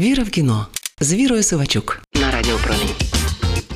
Віра в кіно з Вірою Сивачук на радіопромінь.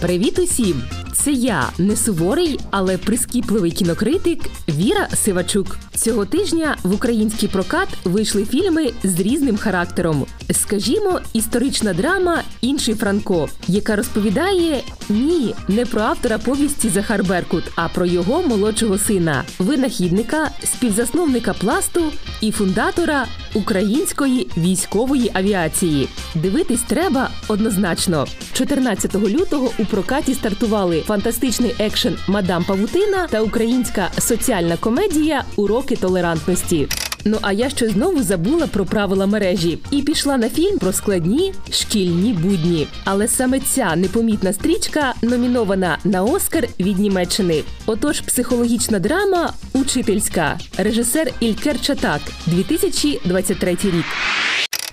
Привіт усім! Це я не суворий, але прискіпливий кінокритик Віра Сивачук. Цього тижня в український прокат вийшли фільми з різним характером. Скажімо, історична драма Інший Франко, яка розповідає ні, не про автора повісті Захар Беркут, а про його молодшого сина, винахідника, співзасновника пласту і фундатора української військової авіації. Дивитись треба однозначно. 14 лютого у прокаті стартували фантастичний екшен Мадам Павутина та українська соціальна комедія Уроки толерантності. Ну а я щось знову забула про правила мережі і пішла на фільм про складні шкільні будні. Але саме ця непомітна стрічка номінована на Оскар від Німеччини. Отож, психологічна драма Учительська, режисер Ількер Чатак, 2023 рік.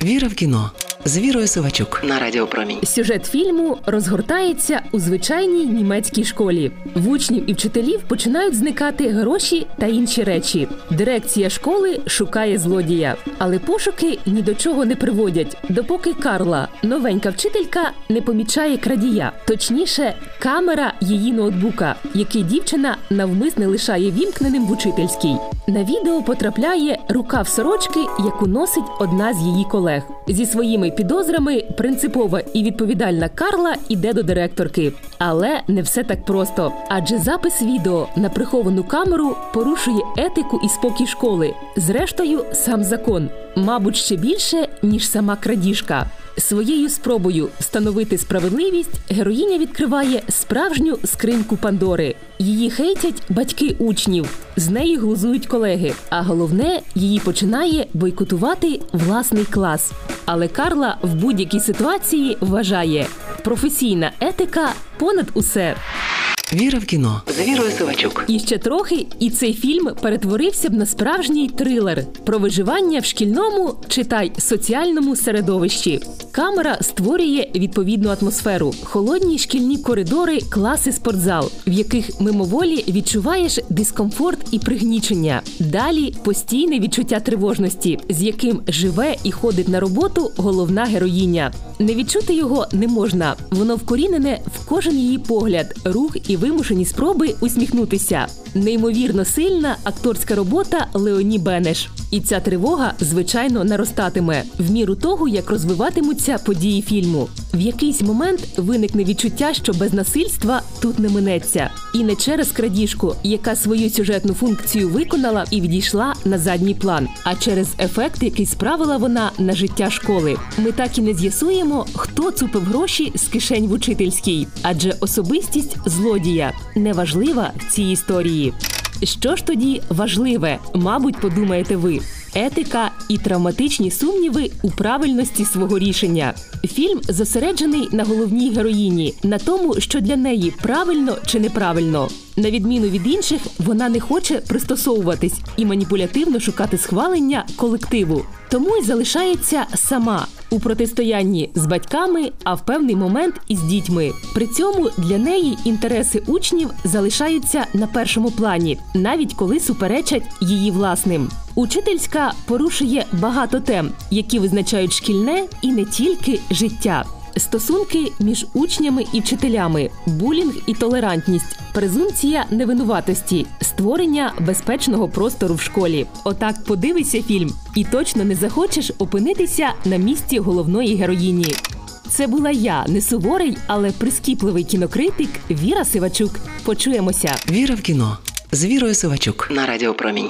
Віра в кіно з Вірою Сивачук на Радіо Промінь. Сюжет фільму розгортається у звичайній німецькій школі. В учнів і вчителів починають зникати гроші та інші речі. Дирекція школи шукає злодія, але пошуки ні до чого не приводять, допоки Карла, новенька вчителька, не помічає крадія. Точніше, камера її ноутбука, який дівчина навмисне лишає вімкненим в учительській. На відео потрапляє рукав сорочки, яку носить одна з її колег. Зі своїми підозрами принципова і відповідальна Карла іде до директорки. Але не все так просто. Адже запис відео на приховану камеру порушує етику і спокій школи. Зрештою, сам закон, мабуть, ще більше ніж сама крадіжка. Своєю спробою встановити справедливість героїня відкриває справжню скриньку Пандори. Її хейтять батьки учнів, з неї глузують колеги. А головне, її починає бойкотувати власний клас. Але Карла в будь-якій ситуації вважає професійна етика понад усе. Віра в кіно з Вірою Сивачук. І ще трохи, і цей фільм перетворився б на справжній трилер про виживання в шкільному, читай соціальному середовищі. Камера створює відповідну атмосферу, холодні шкільні коридори, класи, спортзал, в яких мимоволі відчуваєш дискомфорт і пригнічення. Далі постійне відчуття тривожності, з яким живе і ходить на роботу головна героїня. Не відчути його не можна. Воно вкорінене в кожен її погляд, рух і вимушені спроби усміхнутися. Неймовірно сильна акторська робота Леоні Бенеш. І ця тривога, звичайно, наростатиме в міру того, як розвиватимуться події фільму. В якийсь момент виникне відчуття, що без насильства тут не минеться, і не через крадіжку, яка свою сюжетну функцію виконала і відійшла на задній план, а через ефект, який справила вона на життя школи. Ми так і не з'ясуємо, хто цупив гроші з кишень в учительській, адже особистість злодія неважлива в цій історії. Що ж тоді важливе, мабуть, подумаєте ви. Етика і травматичні сумніви у правильності свого рішення. Фільм зосереджений на головній героїні, на тому, що для неї правильно чи неправильно. На відміну від інших, вона не хоче пристосовуватись і маніпулятивно шукати схвалення колективу. Тому й залишається сама у протистоянні з батьками, а в певний момент із дітьми. При цьому для неї інтереси учнів залишаються на першому плані, навіть коли суперечать її власним. Учительська порушує багато тем, які визначають шкільне і не тільки життя. Стосунки між учнями і вчителями, булінг і толерантність, презумпція невинуватості, створення безпечного простору в школі. Отак подивися фільм, і точно не захочеш опинитися на місці головної героїні. Це була я, не суворий, але прискіпливий кінокритик Віра Сивачук. Почуємося. Віра в кіно з Вірою Сивачук на Радіо Промінь.